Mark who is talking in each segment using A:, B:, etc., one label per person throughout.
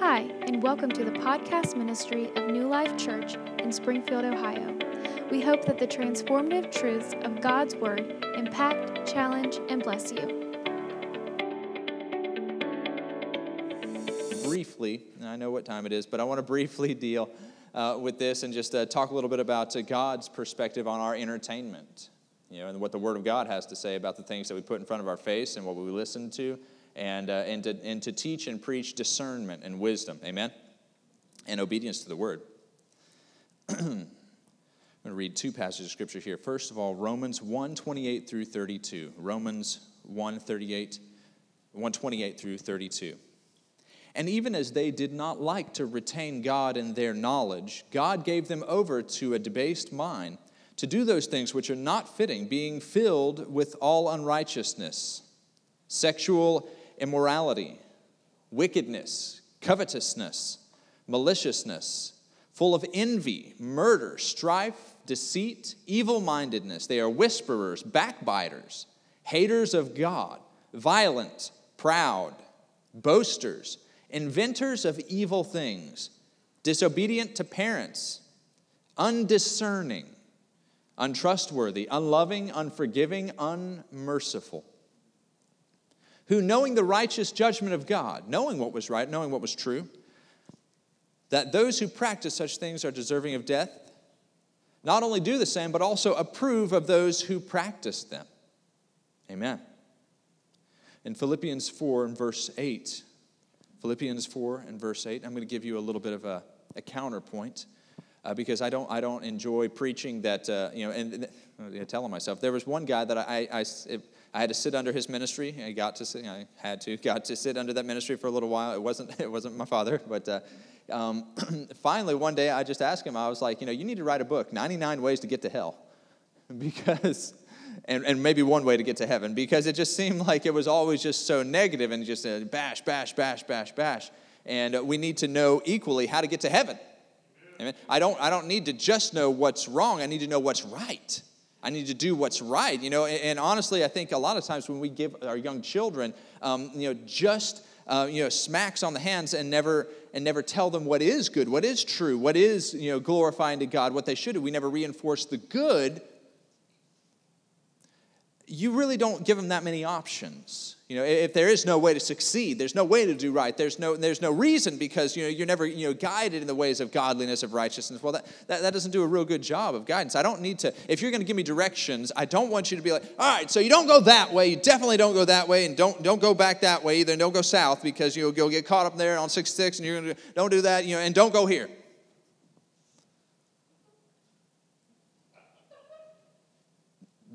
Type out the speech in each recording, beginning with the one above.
A: Hi, and welcome to the podcast ministry of New Life Church in Springfield, Ohio. We hope that the transformative truths of God's Word impact, challenge, and bless you.
B: Briefly, I know what time it is, but I want to briefly deal uh, with this and just uh, talk a little bit about uh, God's perspective on our entertainment. You know, and what the Word of God has to say about the things that we put in front of our face and what we listen to and, uh, and, to, and to teach and preach discernment and wisdom. Amen? And obedience to the word. I'm going to read two passages of scripture here. First of all, Romans 1 28 through 32. Romans 1 38, 128 through 32. And even as they did not like to retain God in their knowledge, God gave them over to a debased mind to do those things which are not fitting, being filled with all unrighteousness, sexual immorality, wickedness, covetousness, maliciousness, full of envy, murder, strife, deceit, evil mindedness. They are whisperers, backbiters, haters of God, violent, proud, boasters, inventors of evil things, disobedient to parents, undiscerning, untrustworthy, unloving, unforgiving, unmerciful who, knowing the righteous judgment of God, knowing what was right, knowing what was true, that those who practice such things are deserving of death, not only do the same, but also approve of those who practice them. Amen. In Philippians 4 and verse 8, Philippians 4 and verse 8, I'm going to give you a little bit of a, a counterpoint. Uh, because I don't, I don't enjoy preaching that, uh, you know, and, and telling myself. There was one guy that I, I, it, I had to sit under his ministry. I got to sit, I had to, got to sit under that ministry for a little while. It wasn't, it wasn't my father, but uh, um, finally one day I just asked him, I was like, you know, you need to write a book, 99 Ways to Get to Hell. Because, and, and maybe one way to get to heaven, because it just seemed like it was always just so negative and just a bash, bash, bash, bash, bash. And we need to know equally how to get to heaven. Amen. I don't, I don't need to just know what's wrong, I need to know what's right. I need to do what's right, you know. And, and, honestly, I think a lot of times when we give our young children, um, you know, just uh, you know, smacks on the hands and never and never tell them what is good, what is true, what is you know glorifying to God, what they should do. We never reinforce the good. You really don't give them that many options. You know, if there is no way to succeed, there's no way to do right. There's no, there's no reason because you know you're never you know guided in the ways of godliness of righteousness. Well, that, that, that doesn't do a real good job of guidance. I don't need to. If you're going to give me directions, I don't want you to be like, all right, so you don't go that way. You definitely don't go that way, and don't don't go back that way either. And don't go south because you'll go get caught up there on 66, and you're going to don't do that. You know, and don't go here.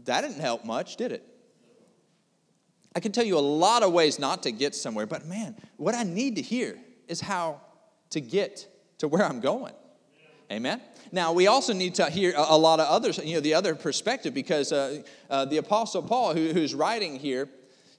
B: That didn't help much, did it? I can tell you a lot of ways not to get somewhere, but man, what I need to hear is how to get to where I'm going. Amen. Now, we also need to hear a, lot of others, you know, the other perspective, because uh, uh, the Apostle Paul, who, who's writing here,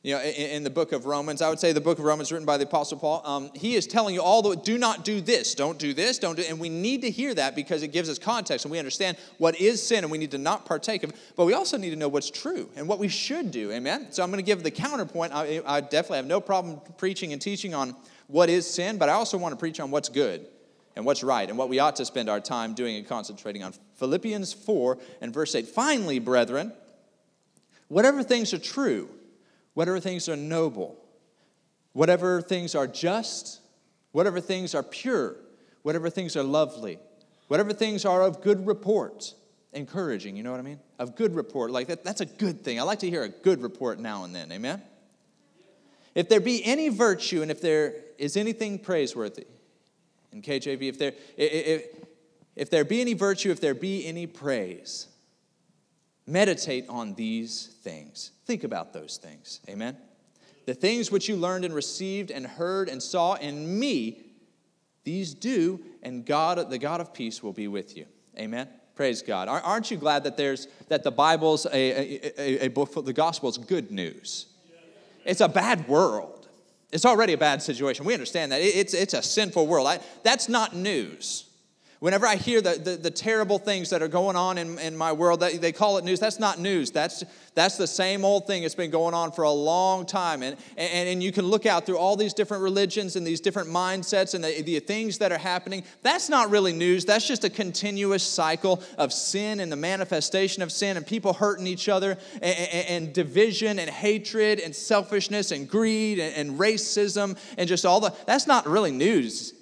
B: you know, in, in, the book of Romans, I would say the book of Romans written by the Apostle Paul, um, he is telling you all the do not do this, don't do this, don't do, and we need to hear that because it gives us context and we understand what is sin and we need to not partake of. But we also need to know what's true and what we should do. Amen. So I'm going to give the counterpoint. I, I definitely have no problem preaching and teaching on what is sin, but I also want to preach on what's good and what's right and what we ought to spend our time doing and concentrating on. Philippians 4 and verse 8. Finally, brethren, whatever things are true whatever things are noble, whatever things are just, whatever things are pure, whatever things are lovely, whatever things are of good report, encouraging, you know what I mean? Of good report. Like that, that's a good thing. I like to hear a good report now and then. Amen? If there be any virtue and if there is anything praiseworthy, in KJV, if there, if, if there be any virtue, if there be any praise, meditate on these things. Think about those things. Amen. The things which you learned and received and heard and saw in me, these do, and God, the God of peace, will be with you. Amen. Praise God. Aren't you glad that there's that the Bible's a, a, a book, the gospel's good news? It's a bad world. It's already a bad situation. We understand that. It's, it's a sinful world. I, that's not news. Whenever I hear the, the, the, terrible things that are going on in, in my world, that they call it news. That's not news. That's, that's the same old thing that's been going on for a long time. And, and, and you can look out through all these different religions and these different mindsets and the, the things that are happening. That's not really news. That's just a continuous cycle of sin and the manifestation of sin and people hurting each other and, and, and division and hatred and selfishness and greed and, and racism and just all the. That's not really news.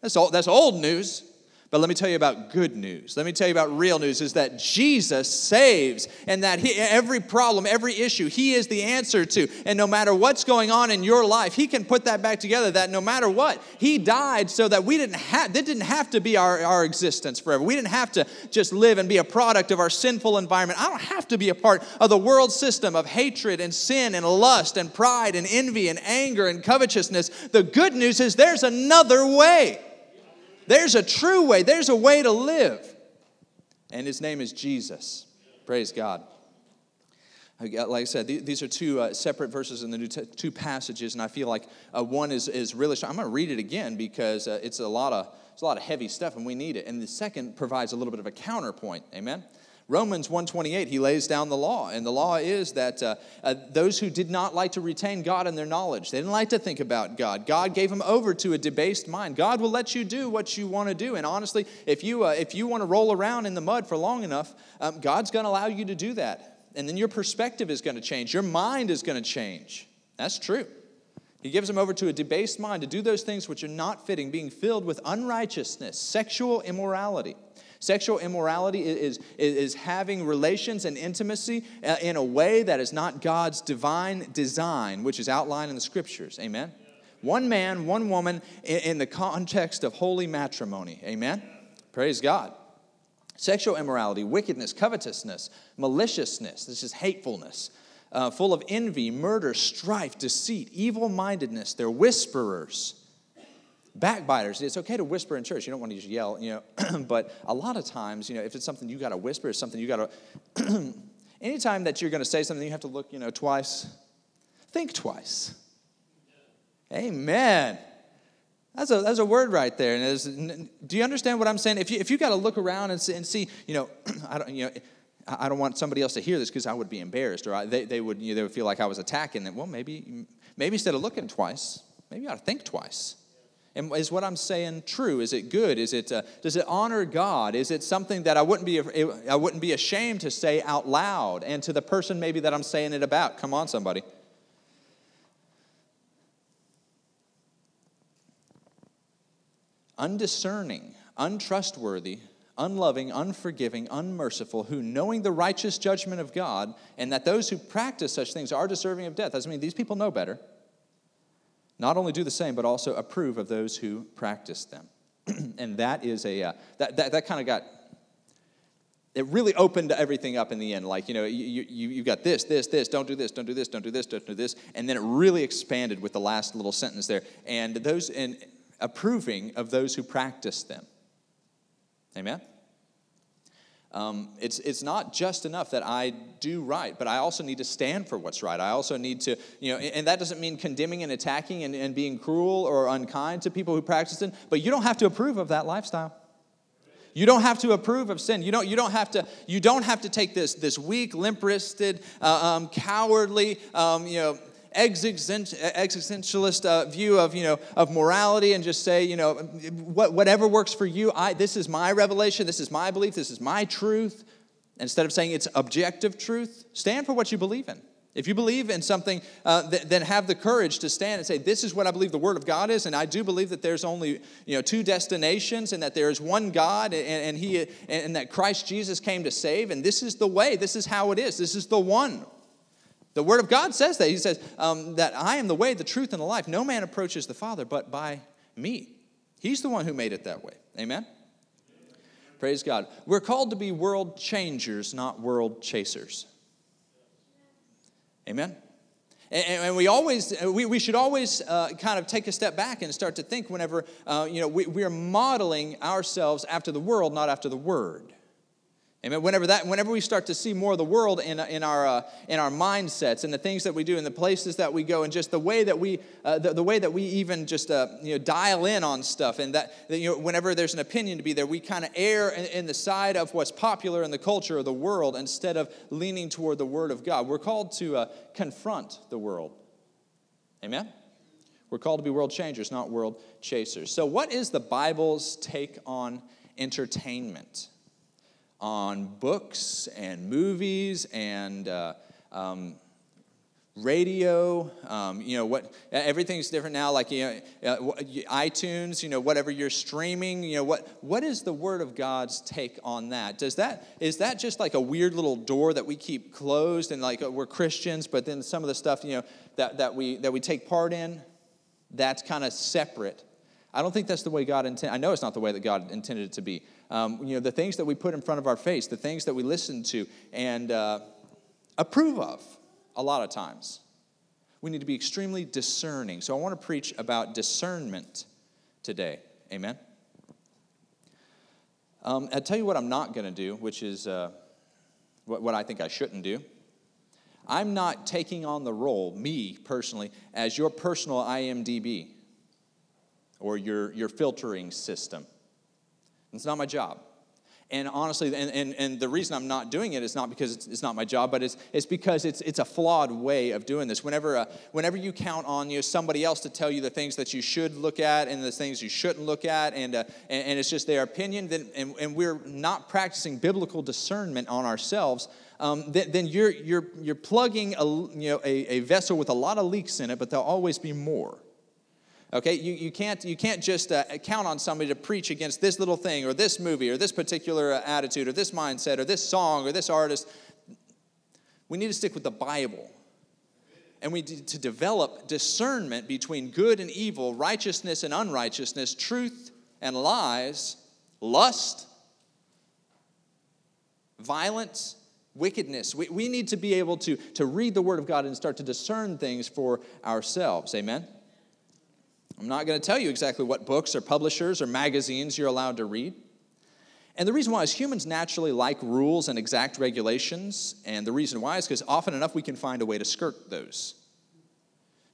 B: That's, all, that's old news. But let me tell you about good news. Let me tell you about real news is that Jesus saves and that he, every problem, every issue, He is the answer to. And no matter what's going on in your life, He can put that back together that no matter what, He died so that we didn't have, that didn't have to be our, our existence forever. We didn't have to just live and be a product of our sinful environment. I don't have to be a part of the world system of hatred and sin and lust and pride and envy and anger and covetousness. The good news is there's another way. There's a true way, there's a way to live. And his name is Jesus. Praise God. Like I said, these are two uh, separate verses in the New t- two passages, and I feel like uh, one is, is really strong. I'm going to read it again because uh, it's a lot of it's a lot of heavy stuff, and we need it. And the second provides a little bit of a counterpoint. Amen. Romans 128, he lays down the law. And the law is that uh, uh, those who did not like to retain God in their knowledge, they didn't like to think about God. God gave them over to a debased mind. God will let you do what you want to do. And honestly, if you, uh, if you want to roll around in the mud for long enough, um, God's going to allow you to do that. And then your perspective is going to change, your mind is going to change. That's true. He gives them over to a debased mind to do those things which are not fitting, being filled with unrighteousness, sexual immorality Sexual immorality is, is, is having relations and intimacy uh, in a way that is not God's divine design, which is outlined in the scriptures. Amen? One man, one woman in, the context of holy matrimony. Amen? Praise God. Sexual immorality, wickedness, covetousness, maliciousness, this is hatefulness, uh, full of envy, murder, strife, deceit, evil mindedness. They're whisperers backbiters. It's okay to whisper in church. You don't want to just yell you know. But a lot of times you know if it's something you got to whisper it's something you got to anytime that you're going to say something you have to look you know twice. Think twice. Amen. That's a, that's a word right there. And do you understand what i'm saying? If you, if you got to look around and see, and see you know i don't you know I don't want somebody else to hear this because I would be embarrassed, or I, they, they, would, you know, they would feel like I was attacking them. Well, maybe, maybe instead of looking twice, maybe you ought to think twice. And is what I'm saying true? Is it good? Is it, uh, does it honor God? Is it something that I wouldn't, be, I wouldn't be ashamed to say out loud and to the person maybe that I'm saying it about? Come on, somebody. Undiscerning, untrustworthy, unloving, unforgiving, unmerciful, who, knowing the righteous judgment of God, and that those who practice such things are deserving of death. Doesn't mean these people know better not only do the same, but also approve of those who practice them. and that is a, uh, that, that, that kind of got, it really opened everything up in the end. Like, you know, you, you, you got this, this, this, don't do this, don't do this, don't do this, don't do this. And then it really expanded with the last little sentence there. And those, and approving of those who practice them. Amen? Um, it's, it's not just enough that I do right, but I also need to stand for what's right. I also need to, you know, and that doesn't mean condemning and attacking and, and being cruel or unkind to people who practice it, but you don't have to approve of that lifestyle. You don't have to approve of sin. You don't, you don't, have, to, you don't have to take this, this weak, limp wristed, uh, um, cowardly, um, you know, existentialist uh, view of, you know, of morality and just say, you know, whatever works for you, I, this is my revelation, this is my belief, this is my truth. Instead of saying it's objective truth, stand for what you believe in. If you believe in something, uh, th- then have the courage to stand and say, "This is what I believe the Word of God is," and I do believe that there's only you know two destinations, and that there is one God, and, and He and that Christ Jesus came to save, and this is the way. This is how it is. This is the one. The Word of God says that. He says um, that I am the way, the truth, and the life. No man approaches the Father but by me. He's the one who made it that way. Amen? Praise God. We're called to be world changers, not world chasers. Amen? And, we always, we, we should always uh, kind of take a step back and start to think whenever, uh, you know, we, we are modeling ourselves after the world, not after the Word. Amen. Whenever that, whenever we start to see more of the world in, in our uh, in our mindsets and the things that we do and the places that we go and just the way that we uh, the, the way that we even just uh, you know dial in on stuff and that, you know whenever there's an opinion to be there, we kind of err in, in, the side of what's popular in the culture of the world instead of leaning toward the Word of God. We're called to uh, confront the world. Amen. We're called to be world changers, not world chasers. So, what is the Bible's take on entertainment? On books and movies and uh, um, radio um, you know what everything's different now like you know uh, itunes you know whatever you're streaming you know what what is the word of god's take on that? Does that is that just like a weird little door that we keep closed and like we're christians but then some of the stuff you know that, that we that we take part in that's kind of separate i don't think that's the way god intended i know it's not the way that god intended it to be um, you know, the things that we put in front of our face, the things that we listen to and uh, approve of a lot of times. We need to be extremely discerning. So I want to preach about discernment today. Amen? Um, I'll tell you what I'm not going to do, which is uh, what, what I think I shouldn't do. I'm not taking on the role, me personally, as your personal IMDb or your, your filtering system. It's not my job. And honestly, and, and, and the reason I'm not doing it is not because it's, it's not my job, but it's, it's because it's, it's a flawed way of doing this. Whenever, uh, whenever you count on you know, somebody else to tell you the things that you should look at and the things you shouldn't look at, and, uh, and, and, it's just their opinion, then, and, and we're not practicing biblical discernment on ourselves, um, then, then, you're, you're, you're plugging a, you know, a, a vessel with a lot of leaks in it, but there'll always be more. Okay, you, you, can't, you can't just uh, count on somebody to preach against this little thing or this movie or this particular uh, attitude or this mindset or this song or this artist. We need to stick with the Bible. And we need to develop discernment between good and evil, righteousness and unrighteousness, truth and lies, lust, violence, wickedness. We, we need to be able to, to read the Word of God and start to discern things for ourselves. Amen? I'm not going to tell you exactly what books or publishers or magazines you're allowed to read. And the reason why is humans naturally like rules and exact regulations. And the reason why is because often enough we can find a way to skirt those.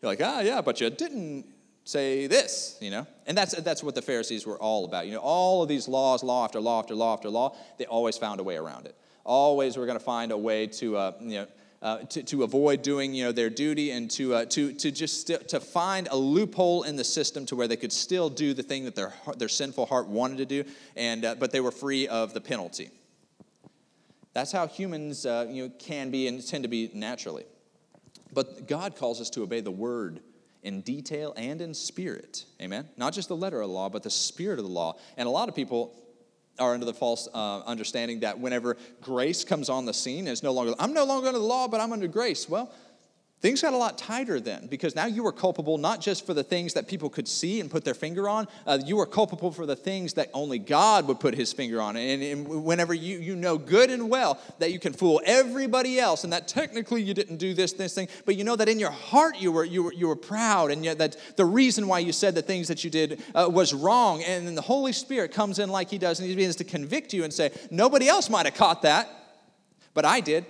B: You're like, ah, yeah, but you didn't say this, you know? And that's, that's what the Pharisees were all about. You know, all of these laws, law after law after law after law, they always found a way around it. Always we're going to find a way to, uh, you know, uh, to, to avoid doing you know, their duty and to, uh, to, to just st- to find a loophole in the system to where they could still do the thing that their, their sinful heart wanted to do, and, uh, but they were free of the penalty. That's how humans uh, you know, can be and tend to be naturally. But God calls us to obey the word in detail and in spirit. Amen? Not just the letter of the law, but the spirit of the law. And a lot of people are under the false uh, understanding that whenever grace comes on the scene, it's no longer, I'm no longer under the law, but I'm under grace. Well, Things got a lot tighter then because now you were culpable not just for the things that people could see and put their finger on, uh, you were culpable for the things that only God would put his finger on. And, and, whenever you, you know good and well that you can fool everybody else and that technically you didn't do this, this thing, but you know that in your heart you were, you were, you were proud and yet that the reason why you said the things that you did uh, was wrong. And then the Holy Spirit comes in like he does and he begins to convict you and say, nobody else might have caught that, but I did.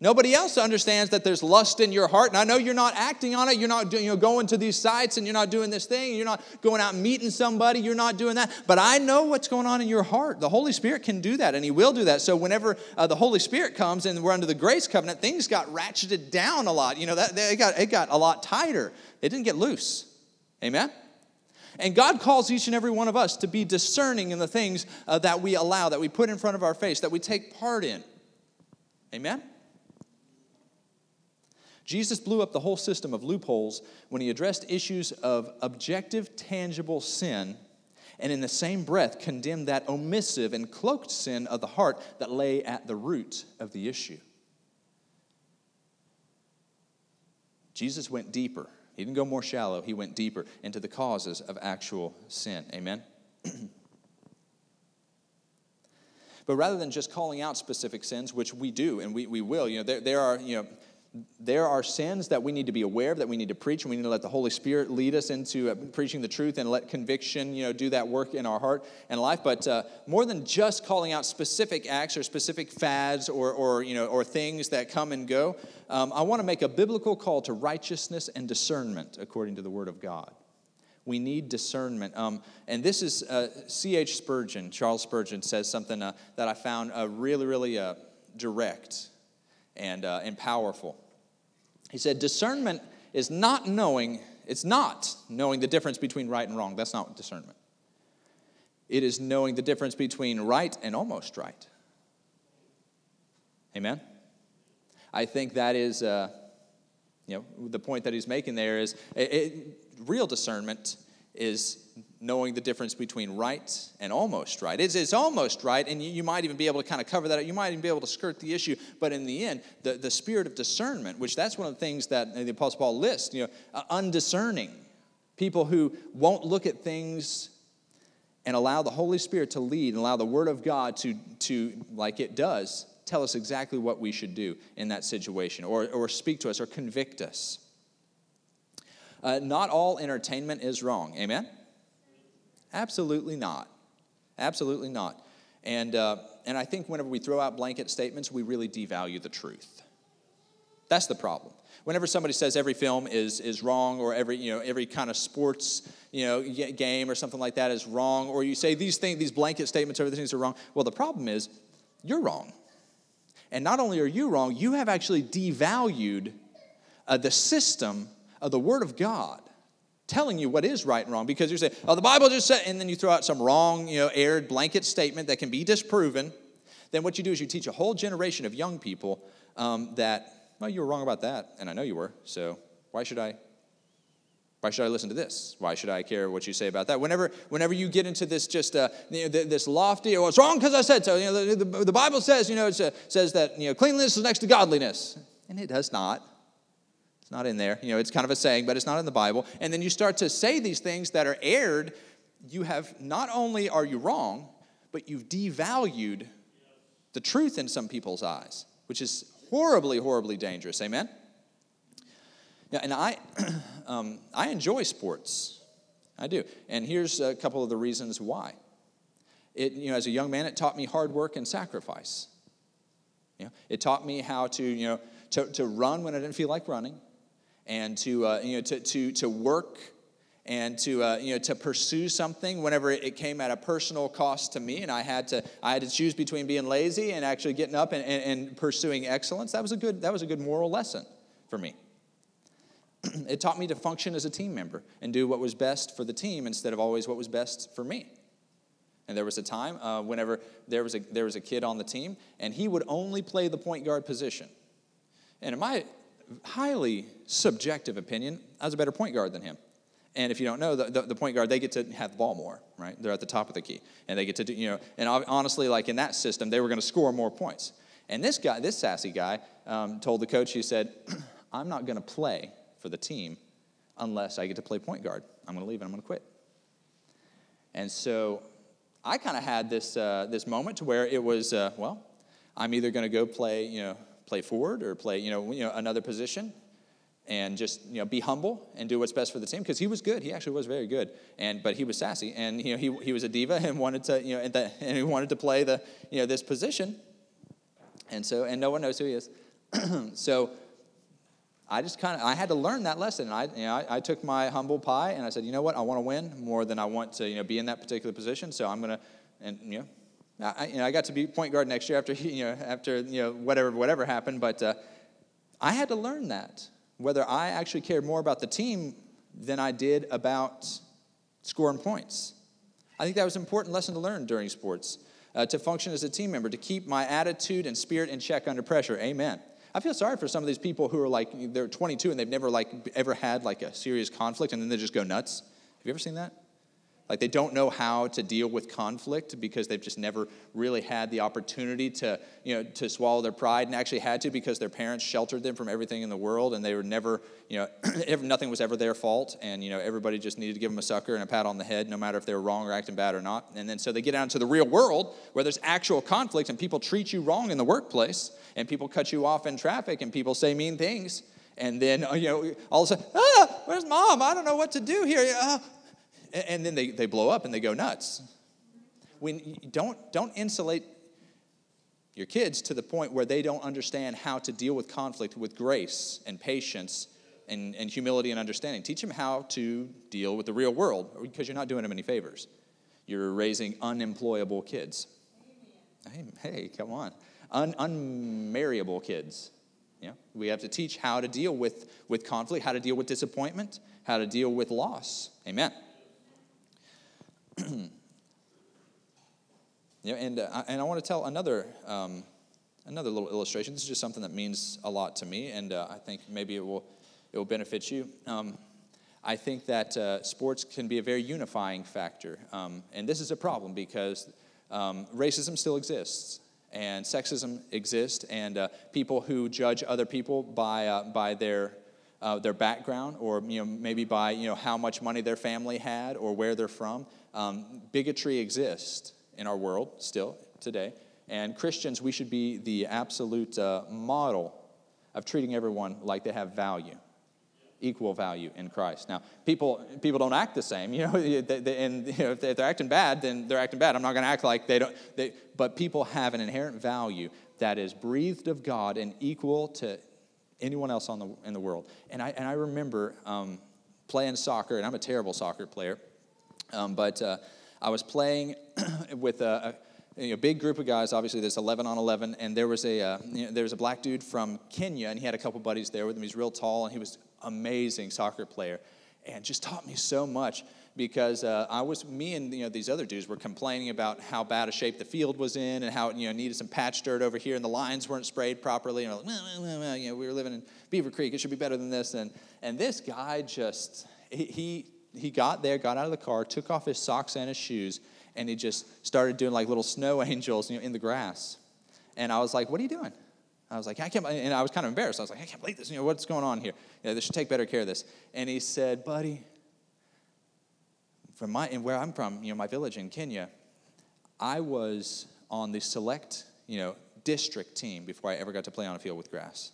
B: Nobody else understands that there's lust in your heart. And I know you're not acting on it. You're not you know, going to these sites and you're not doing this thing. You're not going out meeting somebody. You're not doing that. But I know what's going on in your heart. The Holy Spirit can do that and He will do that. So whenever uh, the Holy Spirit comes and we're under the grace covenant, things got ratcheted down a lot. You know, that, it, got, it got a lot tighter. It didn't get loose. Amen? And God calls each and every one of us to be discerning in the things uh, that we allow, that we put in front of our face, that we take part in. Amen? Jesus blew up the whole system of loopholes when he addressed issues of objective, tangible sin, and in the same breath condemned that omissive and cloaked sin of the heart that lay at the root of the issue. Jesus went deeper. He didn't go more shallow, he went deeper into the causes of actual sin. Amen? but rather than just calling out specific sins, which we do and we, we will, you know, there, there are, you know, there are sins that we need to be aware of, that we need to preach, and we need to let the Holy Spirit lead us into uh, preaching the truth and let conviction, you know, do that work in our heart and life. But uh, more than just calling out specific acts or specific fads or, or you know, or things that come and go, um, I want to make a biblical call to righteousness and discernment according to the Word of God. We need discernment. Um, and this is uh, C.H. Spurgeon, Charles Spurgeon says something uh, that I found uh, really, really uh, direct and, uh, and powerful. He said, Discernment is not knowing, it's not knowing the difference between right and wrong. That's not discernment. It is knowing the difference between right and almost right. Amen? I think that is, uh, you know, the point that he's making there is it, it, real discernment is knowing the difference between right and almost right. It's, it's almost right, and you, you, might even be able to kind of cover that. up. You might even be able to skirt the issue. But in the end, the, the spirit of discernment, which that's one of the things that the Apostle Paul lists, you know, uh, undiscerning people who won't look at things and allow the Holy Spirit to lead and allow the Word of God to, to like it does, tell us exactly what we should do in that situation or, or speak to us or convict us. Uh, not all entertainment is wrong. Amen? Absolutely not. Absolutely not. And, uh, and I think whenever we throw out blanket statements, we really devalue the truth. That's the problem. Whenever somebody says every film is, is wrong or every, you know, every kind of sports you know, game or something like that is wrong, or you say these, things, these blanket statements, over these things are wrong, well, the problem is you're wrong. And not only are you wrong, you have actually devalued uh, the system of the Word of God telling you what is right and wrong because you say, oh, the Bible just said, and then you throw out some wrong, you know, aired blanket statement that can be disproven. Then what you do is you teach a whole generation of young people um, that, well, you were wrong about that, and I know you were, so why should I? Why should I listen to this? Why should I care what you say about that? Whenever, whenever you get into this just uh, you know, this lofty, oh, it's wrong because I said so. You know, the, the, the Bible says, you know, it says that you know, cleanliness is next to godliness, and it does not. It's not in there. You know, it's kind of a saying, but it's not in the Bible. And then you start to say these things that are aired. You have not only are you wrong, but you've devalued the truth in some people's eyes, which is horribly, horribly dangerous. Amen? Yeah, and I, um, I enjoy sports. I do. And here's a couple of the reasons why. It, you know, as a young man, it taught me hard work and sacrifice. You know, it taught me how to, you know, to, to run when I didn't feel like running and to, uh, you know, to, to, to work and to, uh, you know, to pursue something whenever it came at a personal cost to me and I had to, I had to choose between being lazy and actually getting up and, and, and pursuing excellence. That was, a good, that was a good moral lesson for me. it taught me to function as a team member and do what was best for the team instead of always what was best for me. And there was a time uh, whenever there was a, there was a kid on the team, and he would only play the point guard position. And in my highly subjective opinion, I was a better point guard than him. And if you don't know, the, the, the, point guard, they get to have the ball more, right? They're at the top of the key. And they get to do, you know, and honestly, like in that system, they were going to score more points. And this guy, this sassy guy, um, told the coach, he said, I'm not going to play for the team unless I get to play point guard. I'm going to leave and I'm going to quit. And so I kind of had this, uh, this moment to where it was, uh, well, I'm either going to go play, you know, play forward or play, you know, you know another position and just you know be humble and do what's best for the team. Because he was good. He actually was very good. And but he was sassy and you know he, he was a diva and wanted to you know and, the, and he wanted to play the you know this position. And so and no one knows who he is. So I just kind of I had to learn that lesson. I you know I, I, took my humble pie and I said, you know what, I want to win more than I want to you know be in that particular position. So I'm gonna and you know I, you know, I got to be point guard next year after, you know, after you know, whatever, whatever happened, but uh, I had to learn that, whether I actually cared more about the team than I did about scoring points. I think that was an important lesson to learn during sports, uh, to function as a team member, to keep my attitude and spirit in check under pressure. Amen. I feel sorry for some of these people who are like, they're 22 and they've never like ever had like a serious conflict and then they just go nuts. Have you ever seen that? Like they don't know how to deal with conflict because they've just never really had the opportunity to, you know, to swallow their pride and actually had to because their parents sheltered them from everything in the world and they were never, you know, nothing was ever their fault and, you know, everybody just needed to give them a sucker and a pat on the head no matter if they were wrong or acting bad or not. And then so they get out into the real world where there's actual conflict and people treat you wrong in the workplace and people cut you off in traffic and people say mean things and then you know all of a sudden ah where's mom i don't know what to do here uh, and then they, they blow up and they go nuts. When don't don't insulate your kids to the point where they don't understand how to deal with conflict with grace and patience and, and humility and understanding. Teach them how to deal with the real world because you're not doing them any favors. You're raising unemployable kids. Hey, hey, come on. Un, unmarriable kids. Yeah? We have to teach how to deal with, with conflict, how to deal with disappointment, how to deal with loss. Amen. yeah, and, uh, and I want to tell another, um, another little illustration. This is just something that means a lot to me, and uh, I think maybe it will, it will benefit you. Um, I think that uh, sports can be a very unifying factor. Um, and this is a problem because um, racism still exists and sexism exists, and uh, people who judge other people by, uh, by their uh, their background or you know, maybe by you know, how much money their family had or where they're from. Um, bigotry exists in our world still today. And Christians, we should be the absolute uh, model of treating everyone like they have value, equal value in Christ. Now, people, people don't act the same, you know, and you know, if they're acting bad, then they're acting bad. I'm not going to act like they don't, they, but people have an inherent value that is breathed of God and equal to anyone else on the, in the world. And I, and I remember um, playing soccer, and I'm a terrible soccer player, um, but uh, I was playing with a, a big group of guys. Obviously, there's 11 on 11, and there was a uh, you know, there was a black dude from Kenya, and he had a couple buddies there with him. He's real tall, and he was amazing soccer player, and just taught me so much because uh, I was me and you know these other dudes were complaining about how bad a shape the field was in and how you know needed some patch dirt over here and the lines weren't sprayed properly and like, you know we were living in Beaver Creek it should be better than this and and this guy just he, he he got there got out of the car took off his socks and his shoes and he just started doing like little snow angels you know in the grass and I was like what are you doing I was like, I can't, and I was kind of embarrassed. I was like, I can't believe this. You know, what's going on here? You know, they should take better care of this. And he said, buddy, from my and where I'm from, you know, my village in Kenya, I was on the select, you know, district team before I ever got to play on a field with grass.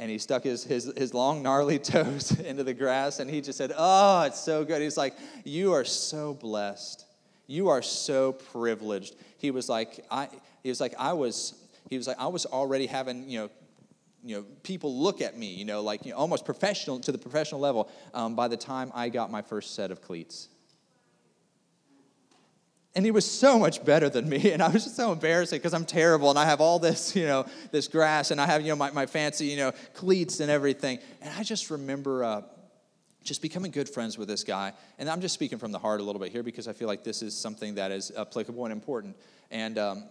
B: And he stuck his, his, his long, gnarly toes into the grass and he just said, Oh, it's so good. He's like, You are so blessed. You are so privileged. He was like, I he was like, I was, he was like, I was already having, you know, you know, people look at me, you know, like you know, almost professional to the professional level um, by the time I got my first set of cleats. And he was so much better than me, and I was just so embarrassed because I'm terrible, and I have all this, you know, this grass, and I have, you know, my, my fancy, you know, cleats and everything. And I just remember uh, just becoming good friends with this guy. And I'm just speaking from the heart a little bit here because I feel like this is something that is applicable and important. And um,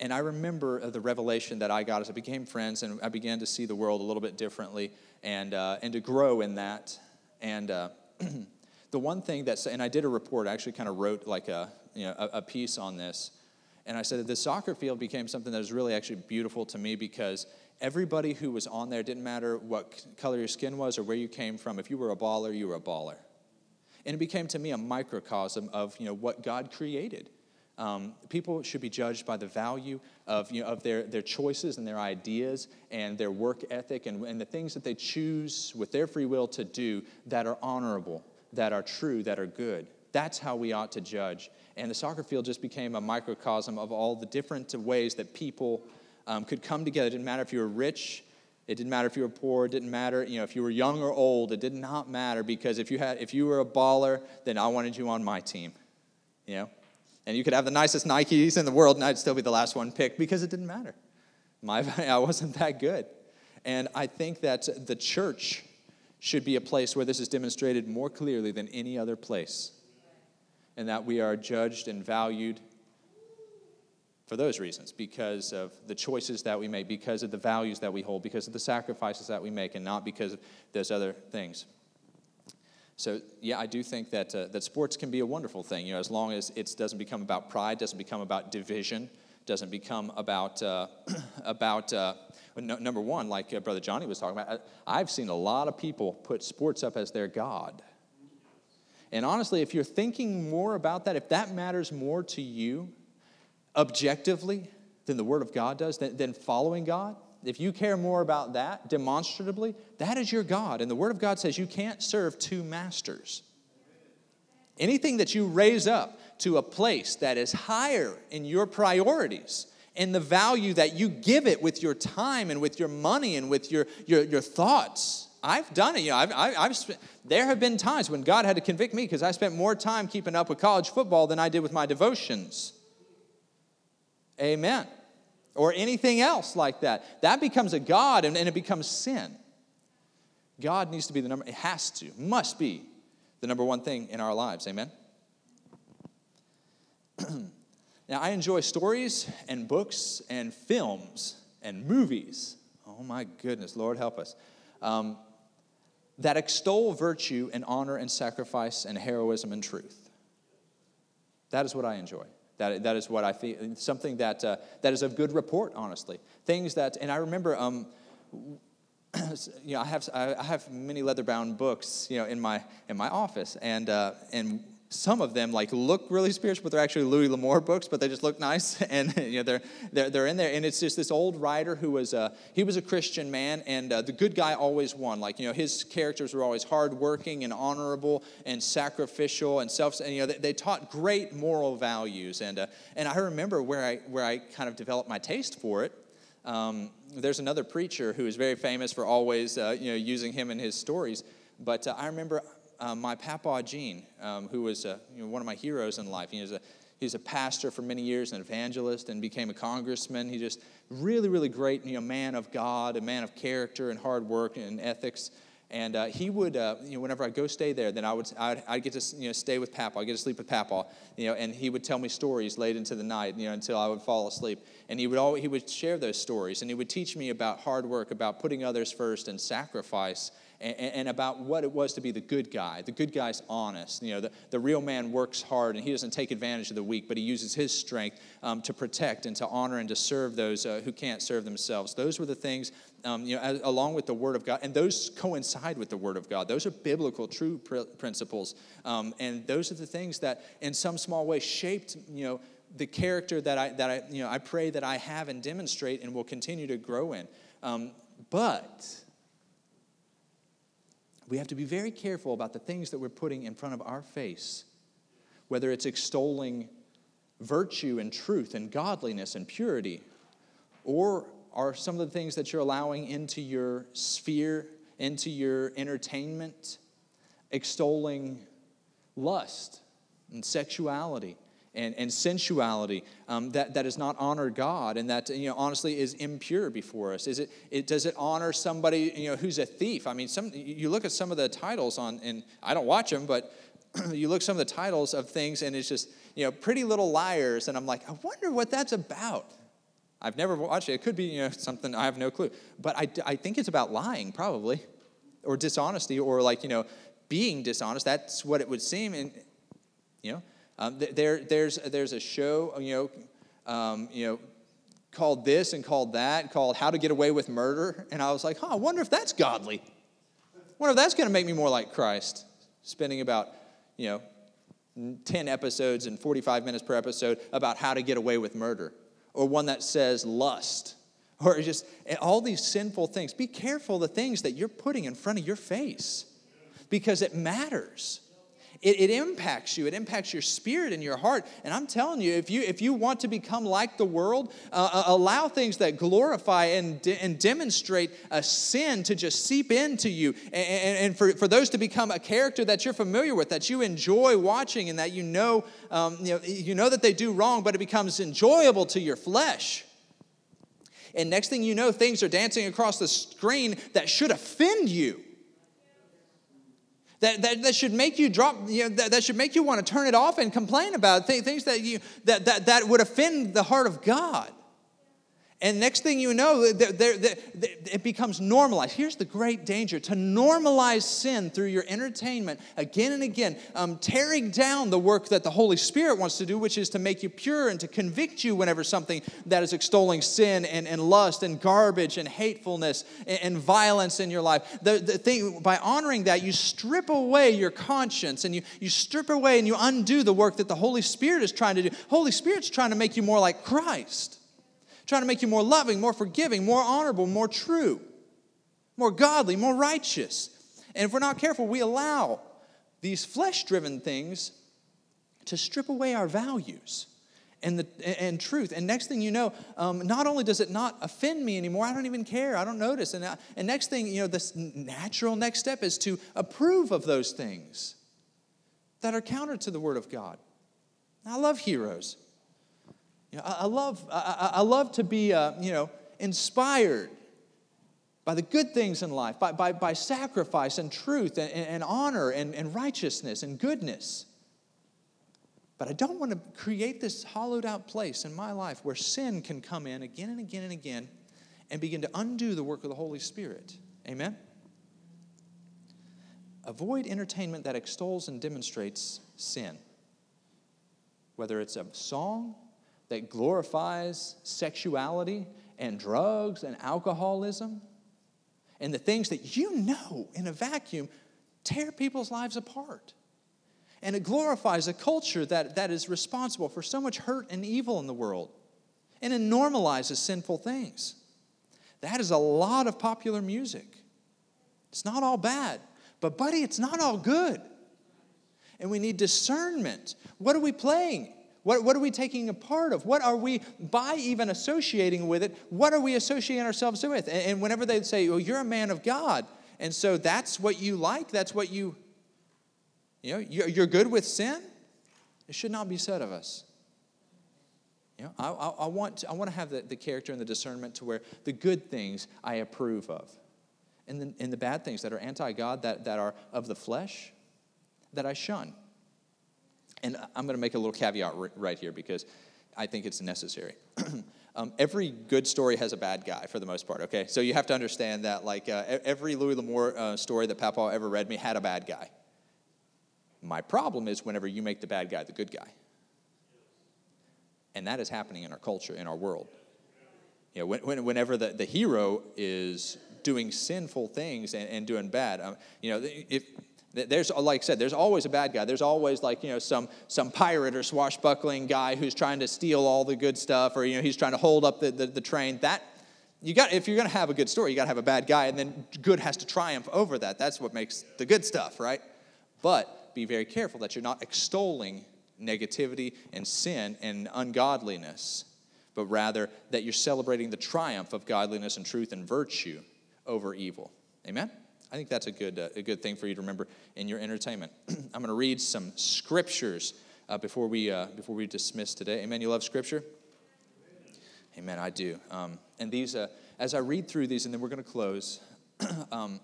B: and I remember uh, the revelation that I got as I became friends and I began to see the world a little bit differently and, uh, and to grow in that. And uh, the one thing that's, and I did a report, I actually kind of wrote like a, you know, a, a piece on this. And I said that the soccer field became something that was really actually beautiful to me because everybody who was on there didn't matter what color your skin was or where you came from. If you were a baller, you were a baller. And it became to me a microcosm of you know, what God created. Um, people should be judged by the value of, you know, of their, their choices and their ideas and their work ethic and, and the things that they choose with their free will to do that are honorable, that are true, that are good. That's how we ought to judge. And the soccer field just became a microcosm of all the different ways that people um, could come together. It didn't matter if you were rich, it didn't matter if you were poor, it didn't matter, you know, if you were young or old, it did not matter because if you had if you were a baller, then I wanted you on my team. You know? And you could have the nicest Nikes in the world, and I'd still be the last one picked because it didn't matter. My, I wasn't that good. And I think that the church should be a place where this is demonstrated more clearly than any other place, and that we are judged and valued for those reasons because of the choices that we make, because of the values that we hold, because of the sacrifices that we make, and not because of those other things. So yeah, I do think that uh, that sports can be a wonderful thing. You know, as long as it doesn't become about pride, doesn't become about division, doesn't become about uh, about uh, no, number one, like uh, Brother Johnny was talking about. I've seen a lot of people put sports up as their god. And honestly, if you're thinking more about that, if that matters more to you objectively than the Word of God does, than, than following God, if you care more about that demonstrably, that is your God. And the Word of God says you can't serve two masters. Anything that you raise up to a place that is higher in your priorities and the value that you give it with your time and with your money and with your, your, your thoughts. I've done it. You know, I've, I've spent, there have been times when God had to convict me because I spent more time keeping up with college football than I did with my devotions. Amen or anything else like that. That becomes a God and, and it becomes sin. God needs to be the number, it has to, must be the number one thing in our lives. Amen? now, I enjoy stories and books and films and movies. Oh my goodness, Lord help us. Um, that extol virtue and honor and sacrifice and heroism and truth. That is what I enjoy. That, that is what I feel, something that, uh, that is of good report, honestly. Things that, and I remember, um, you know, I have, I have many leather-bound books, you know, in my, in my office, and, uh, and some of them like look really spiritual, but they're actually Louis L'Amour books, but they just look nice, and you know they're, they're, they're in there. And it's just this old writer who was a, he was a Christian man, and uh, the good guy always won. Like you know his characters were always hardworking and honorable and sacrificial and self. And, you know they, they, taught great moral values, and uh, and I remember where I where I kind of developed my taste for it. Um, there's another preacher who is very famous for always uh, you know using him in his stories. But uh, I remember um, my papa Gene, um, who was uh, you know, one of my heroes in life. He was a he's a pastor for many years, an evangelist, and became a congressman. He just really, really great, you know, man of God, a man of character and hard work and ethics. And uh, he would, uh, you know, whenever I go stay there, then I would, I'd, I'd, get to, you know, stay with Papa. I'd get to sleep with Papa, you know, and he would tell me stories late into the night, you know, until I would fall asleep. And he would always, he would share those stories, and he would teach me about hard work, about putting others first and sacrifice, and, and, about what it was to be the good guy. The good guy's honest. You know, the, the real man works hard and he doesn't take advantage of the weak, but he uses his strength um, to protect and to honor and to serve those uh, who can't serve themselves. Those were the things, um, you know, as, along with the Word of God, and those coincide with the Word of God. Those are biblical, true pr- principles, um, and those are the things that, in some small way, shaped, you know, the character that I, that I, you know, I pray that I have and demonstrate and will continue to grow in. Um, but we have to be very careful about the things that we're putting in front of our face, whether it's extolling virtue and truth and godliness and purity, or are some of the things that you're allowing into your sphere, into your entertainment, extolling lust and sexuality and, and sensuality um, that, that has not honored God and that, you know, honestly is impure before us? Is it, it, does it honor somebody, you know, who's a thief? I mean, some, you look at some of the titles on, and I don't watch them, but you look some of the titles of things and it's just, you know, pretty little liars. And I'm like, I wonder what that's about. I've never watched it. It could be, you know, something, I have no clue. But I, I think it's about lying, probably, or dishonesty, or like, you know, being dishonest. That's what it would seem. And, you know, um, there, there's, there's a show, you know, um, you know, called this and called that, called How to Get Away with Murder. And I was like, huh, I wonder if that's godly. I wonder if that's going to make me more like Christ. Spending about, you know, 10 episodes and 45 minutes per episode about how to get away with murder. Or one that says lust. Or just all these sinful things. Be careful the things that you're putting in front of your face because it matters it, it impacts you. It impacts your spirit and your heart. And I'm telling you, if you if you want to become like the world, uh, uh allow things that glorify and, de- and demonstrate a sin to just seep into you, and, and, for, for those to become a character that you're familiar with, that you enjoy watching, and that you know, um, you know you know that they do wrong, but it becomes enjoyable to your flesh. And next thing you know, things are dancing across the screen that should offend you that, that, that should make you drop, you know, that, that should make you want to turn it off and complain about things that, you, that, that, that would offend the heart of God. And next thing you know, they're, they're, they're, it becomes normalized. Here's the great danger to normalize sin through your entertainment again and again, um, tearing down the work that the Holy Spirit wants to do, which is to make you pure and to convict you whenever something that is extolling sin and, and lust and garbage and hatefulness and, and violence in your life. The, the thing, by honoring that, you strip away your conscience and you, you strip away and you undo the work that the Holy Spirit is trying to do. Holy Spirit's trying to make you more like Christ trying to make you more loving, more forgiving, more honorable, more true, more godly, more righteous. And if we're not careful, we allow these flesh driven things to strip away our values and, the, and truth. And next thing you know, um, not only does it not offend me anymore, I don't even care, I don't notice. And, uh, and next thing, you know, this natural next step is to approve of those things that are counter to the Word of God. I love heroes. You know, I, I, love, I, I, love to be, uh, you know, inspired by the good things in life, by, by, by sacrifice and truth and, and honor and, and righteousness and goodness. But I don't want to create this hollowed out place in my life where sin can come in again and again and again and begin to undo the work of the Holy Spirit. Amen? Avoid entertainment that extols and demonstrates sin. Whether it's a song that glorifies sexuality and drugs and alcoholism and the things that you know in a vacuum tear people's lives apart. And it glorifies a culture that, that is responsible for so much hurt and evil in the world. And it normalizes sinful things. That is a lot of popular music. It's not all bad, but, buddy, it's not all good. And we need discernment. What are we playing? What, what are we taking a part of? What are we, by even associating with it, what are we associating ourselves with? And, and whenever they say, well, you're a man of God, and so that's what you like, that's what you, you know, you're, you're good with sin, it should not be said of us. You know, I, I, I want, to, I want to have the, the character and the discernment to where the good things I approve of. And the, and the bad things that are anti God, that, that are of the flesh, that I shun and I'm going to make a little caveat right here because I think it's necessary. um, every good story has a bad guy for the most part, okay? So you have to understand that, like, uh, every Louis L'Amour uh, story that Papa ever read me had a bad guy. My problem is whenever you make the bad guy the good guy. And that is happening in our culture, in our world. You know, when, whenever the, the hero is doing sinful things and, and doing bad, um, you know, if there's, like I said, there's always a bad guy. There's always like, you know, some, some pirate or swashbuckling guy who's trying to steal all the good stuff or, you know, he's trying to hold up the, the, the train. That, you got, if you're going to have a good story, you got to have a bad guy and then good has to triumph over that. That's what makes the good stuff, right? But be very careful that you're not extolling negativity and sin and ungodliness, but rather that you're celebrating the triumph of godliness and truth and virtue over evil. Amen? I think that's a good, uh, a good thing for you to remember in your entertainment. I'm going to read some scriptures uh, before, we, uh, before we dismiss today. Amen. You love scripture? Amen. I do. Um, and these, uh, as I read through these, and then we're going to close, um,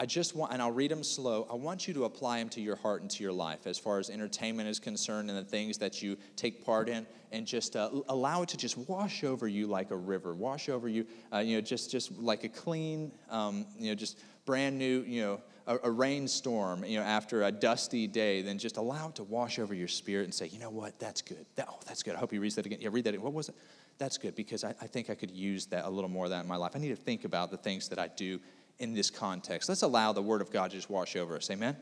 B: I just want, and I'll read them slow. I want you to apply them to your heart and to your life as far as entertainment is concerned and the things that you take part in, and just uh, allow it to just wash over you like a river, wash over you, uh, you know, just just like a clean, um, you know, just brand new, you know, a, a, rainstorm, you know, after a dusty day, then just allow it to wash over your spirit and say, you know what, that's good. That, oh, that's good. I hope you read that again. Yeah, read that. Again. What was it? That's good because I, I think I could use that a little more of that in my life. I need to think about the things that I do in this context. Let's allow the Word of God to just wash over us. Amen.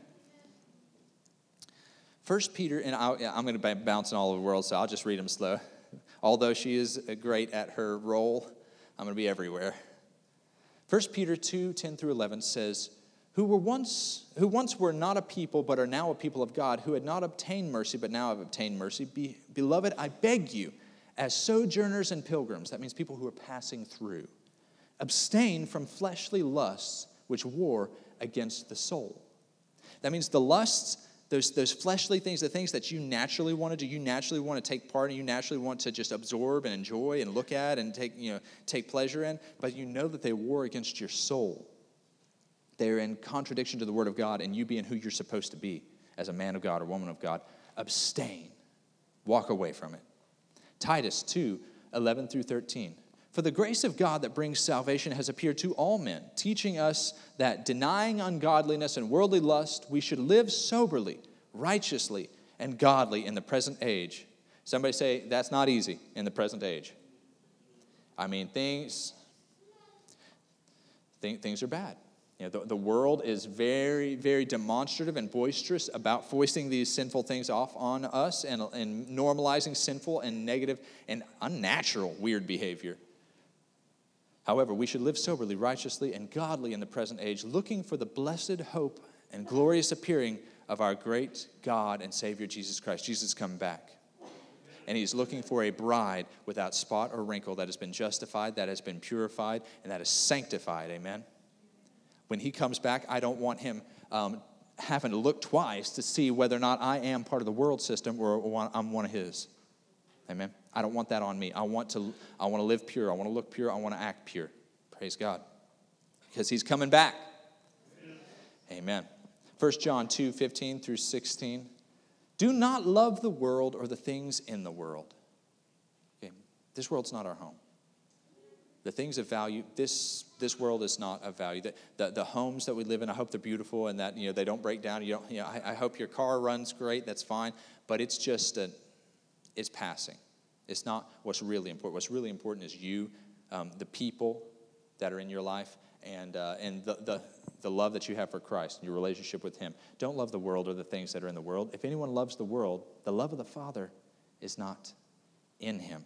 B: First Peter, and i am going to be bouncing all over the world, so I'll just read them slow. Although she is great at her role, I'm going to be everywhere. 1 Peter 2 10 through 11 says, who were once who once were not a people but are now a people of God who had not obtained mercy but now have obtained mercy. Be, beloved I beg you as sojourners and pilgrims that means people who are passing through abstain from fleshly lusts which war against the soul. That means the lusts those, those fleshly things, the things that you naturally want to do, you naturally want to take part in, you naturally want to just absorb and enjoy and look at and take, you know, take pleasure in, but you know that they war against your soul. They're in contradiction to the Word of God and you being who you're supposed to be as a man of God or woman of God. Abstain, walk away from it. Titus 2 11 through 13. For the grace of God that brings salvation has appeared to all men, teaching us that denying ungodliness and worldly lust, we should live soberly, righteously, and godly in the present age. Somebody say, that's not easy in the present age. I mean, things, th- things are bad. You know, the, the world is very, very demonstrative and boisterous about foisting these sinful things off on us and, and normalizing sinful and negative and unnatural weird behavior. However, we should live soberly, righteously, and godly in the present age, looking for the blessed hope and glorious appearing of our great God and Savior Jesus Christ. Jesus come back. And he's looking for a bride without spot or wrinkle that has been justified, that has been purified, and that is sanctified. Amen. When he comes back, I don't want him um, having to look twice to see whether or not I am part of the world system or I'm one of his. Amen. I don't want that on me. I want to, I want to live pure. I want to look pure. I want to act pure. Praise God. Because he's coming back. Amen. 1 John 2 15 through 16. Do not love the world or the things in the world. Okay. This world's not our home. The things of value, this, this world is not of value. The, the, the, homes that we live in, I hope they're beautiful and that you know, they don't break down. You don't, you know, I, I hope your car runs great, that's fine. But it's just, a, it's passing. It's not what's really important. What's really important is you, um, the people that are in your life, and, uh, and the, the, the love that you have for Christ and your relationship with Him. Don't love the world or the things that are in the world. If anyone loves the world, the love of the Father is not in him.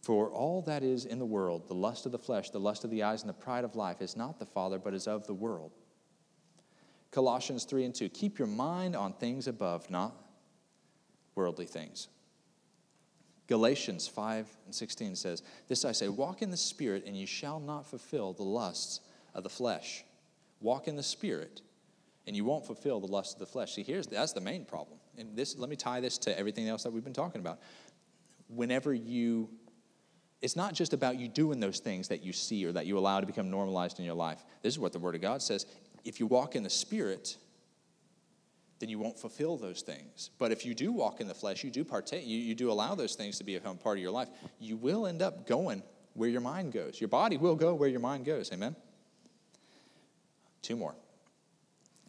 B: For all that is in the world, the lust of the flesh, the lust of the eyes, and the pride of life, is not the Father, but is of the world. Colossians 3 and 2 Keep your mind on things above, not worldly things. Galatians 5 and 16 says, This I say, walk in the Spirit, and you shall not fulfill the lusts of the flesh. Walk in the Spirit, and you won't fulfill the lusts of the flesh. See, here's that's the main problem. And this, let me tie this to everything else that we've been talking about. Whenever you, it's not just about you doing those things that you see or that you allow to become normalized in your life. This is what the Word of God says. If you walk in the Spirit, then you won't fulfill those things. But if you do walk in the flesh, you do partake, you, you do allow those things to become part of your life, you will end up going where your mind goes. Your body will go where your mind goes. Amen? Two more.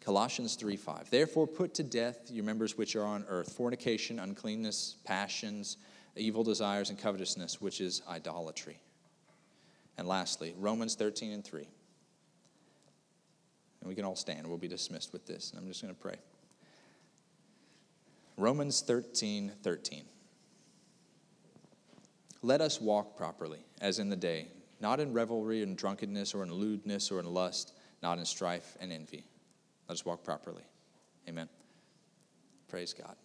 B: Colossians 3 5. Therefore, put to death your members which are on earth fornication, uncleanness, passions, evil desires, and covetousness, which is idolatry. And lastly, Romans 13 and 3. And we can all stand. We'll be dismissed with this. And I'm just going to pray. Romans 13 13. Let us walk properly, as in the day, not in revelry and drunkenness or in lewdness or in lust, not in strife and envy. Let us walk properly. Amen. Praise God.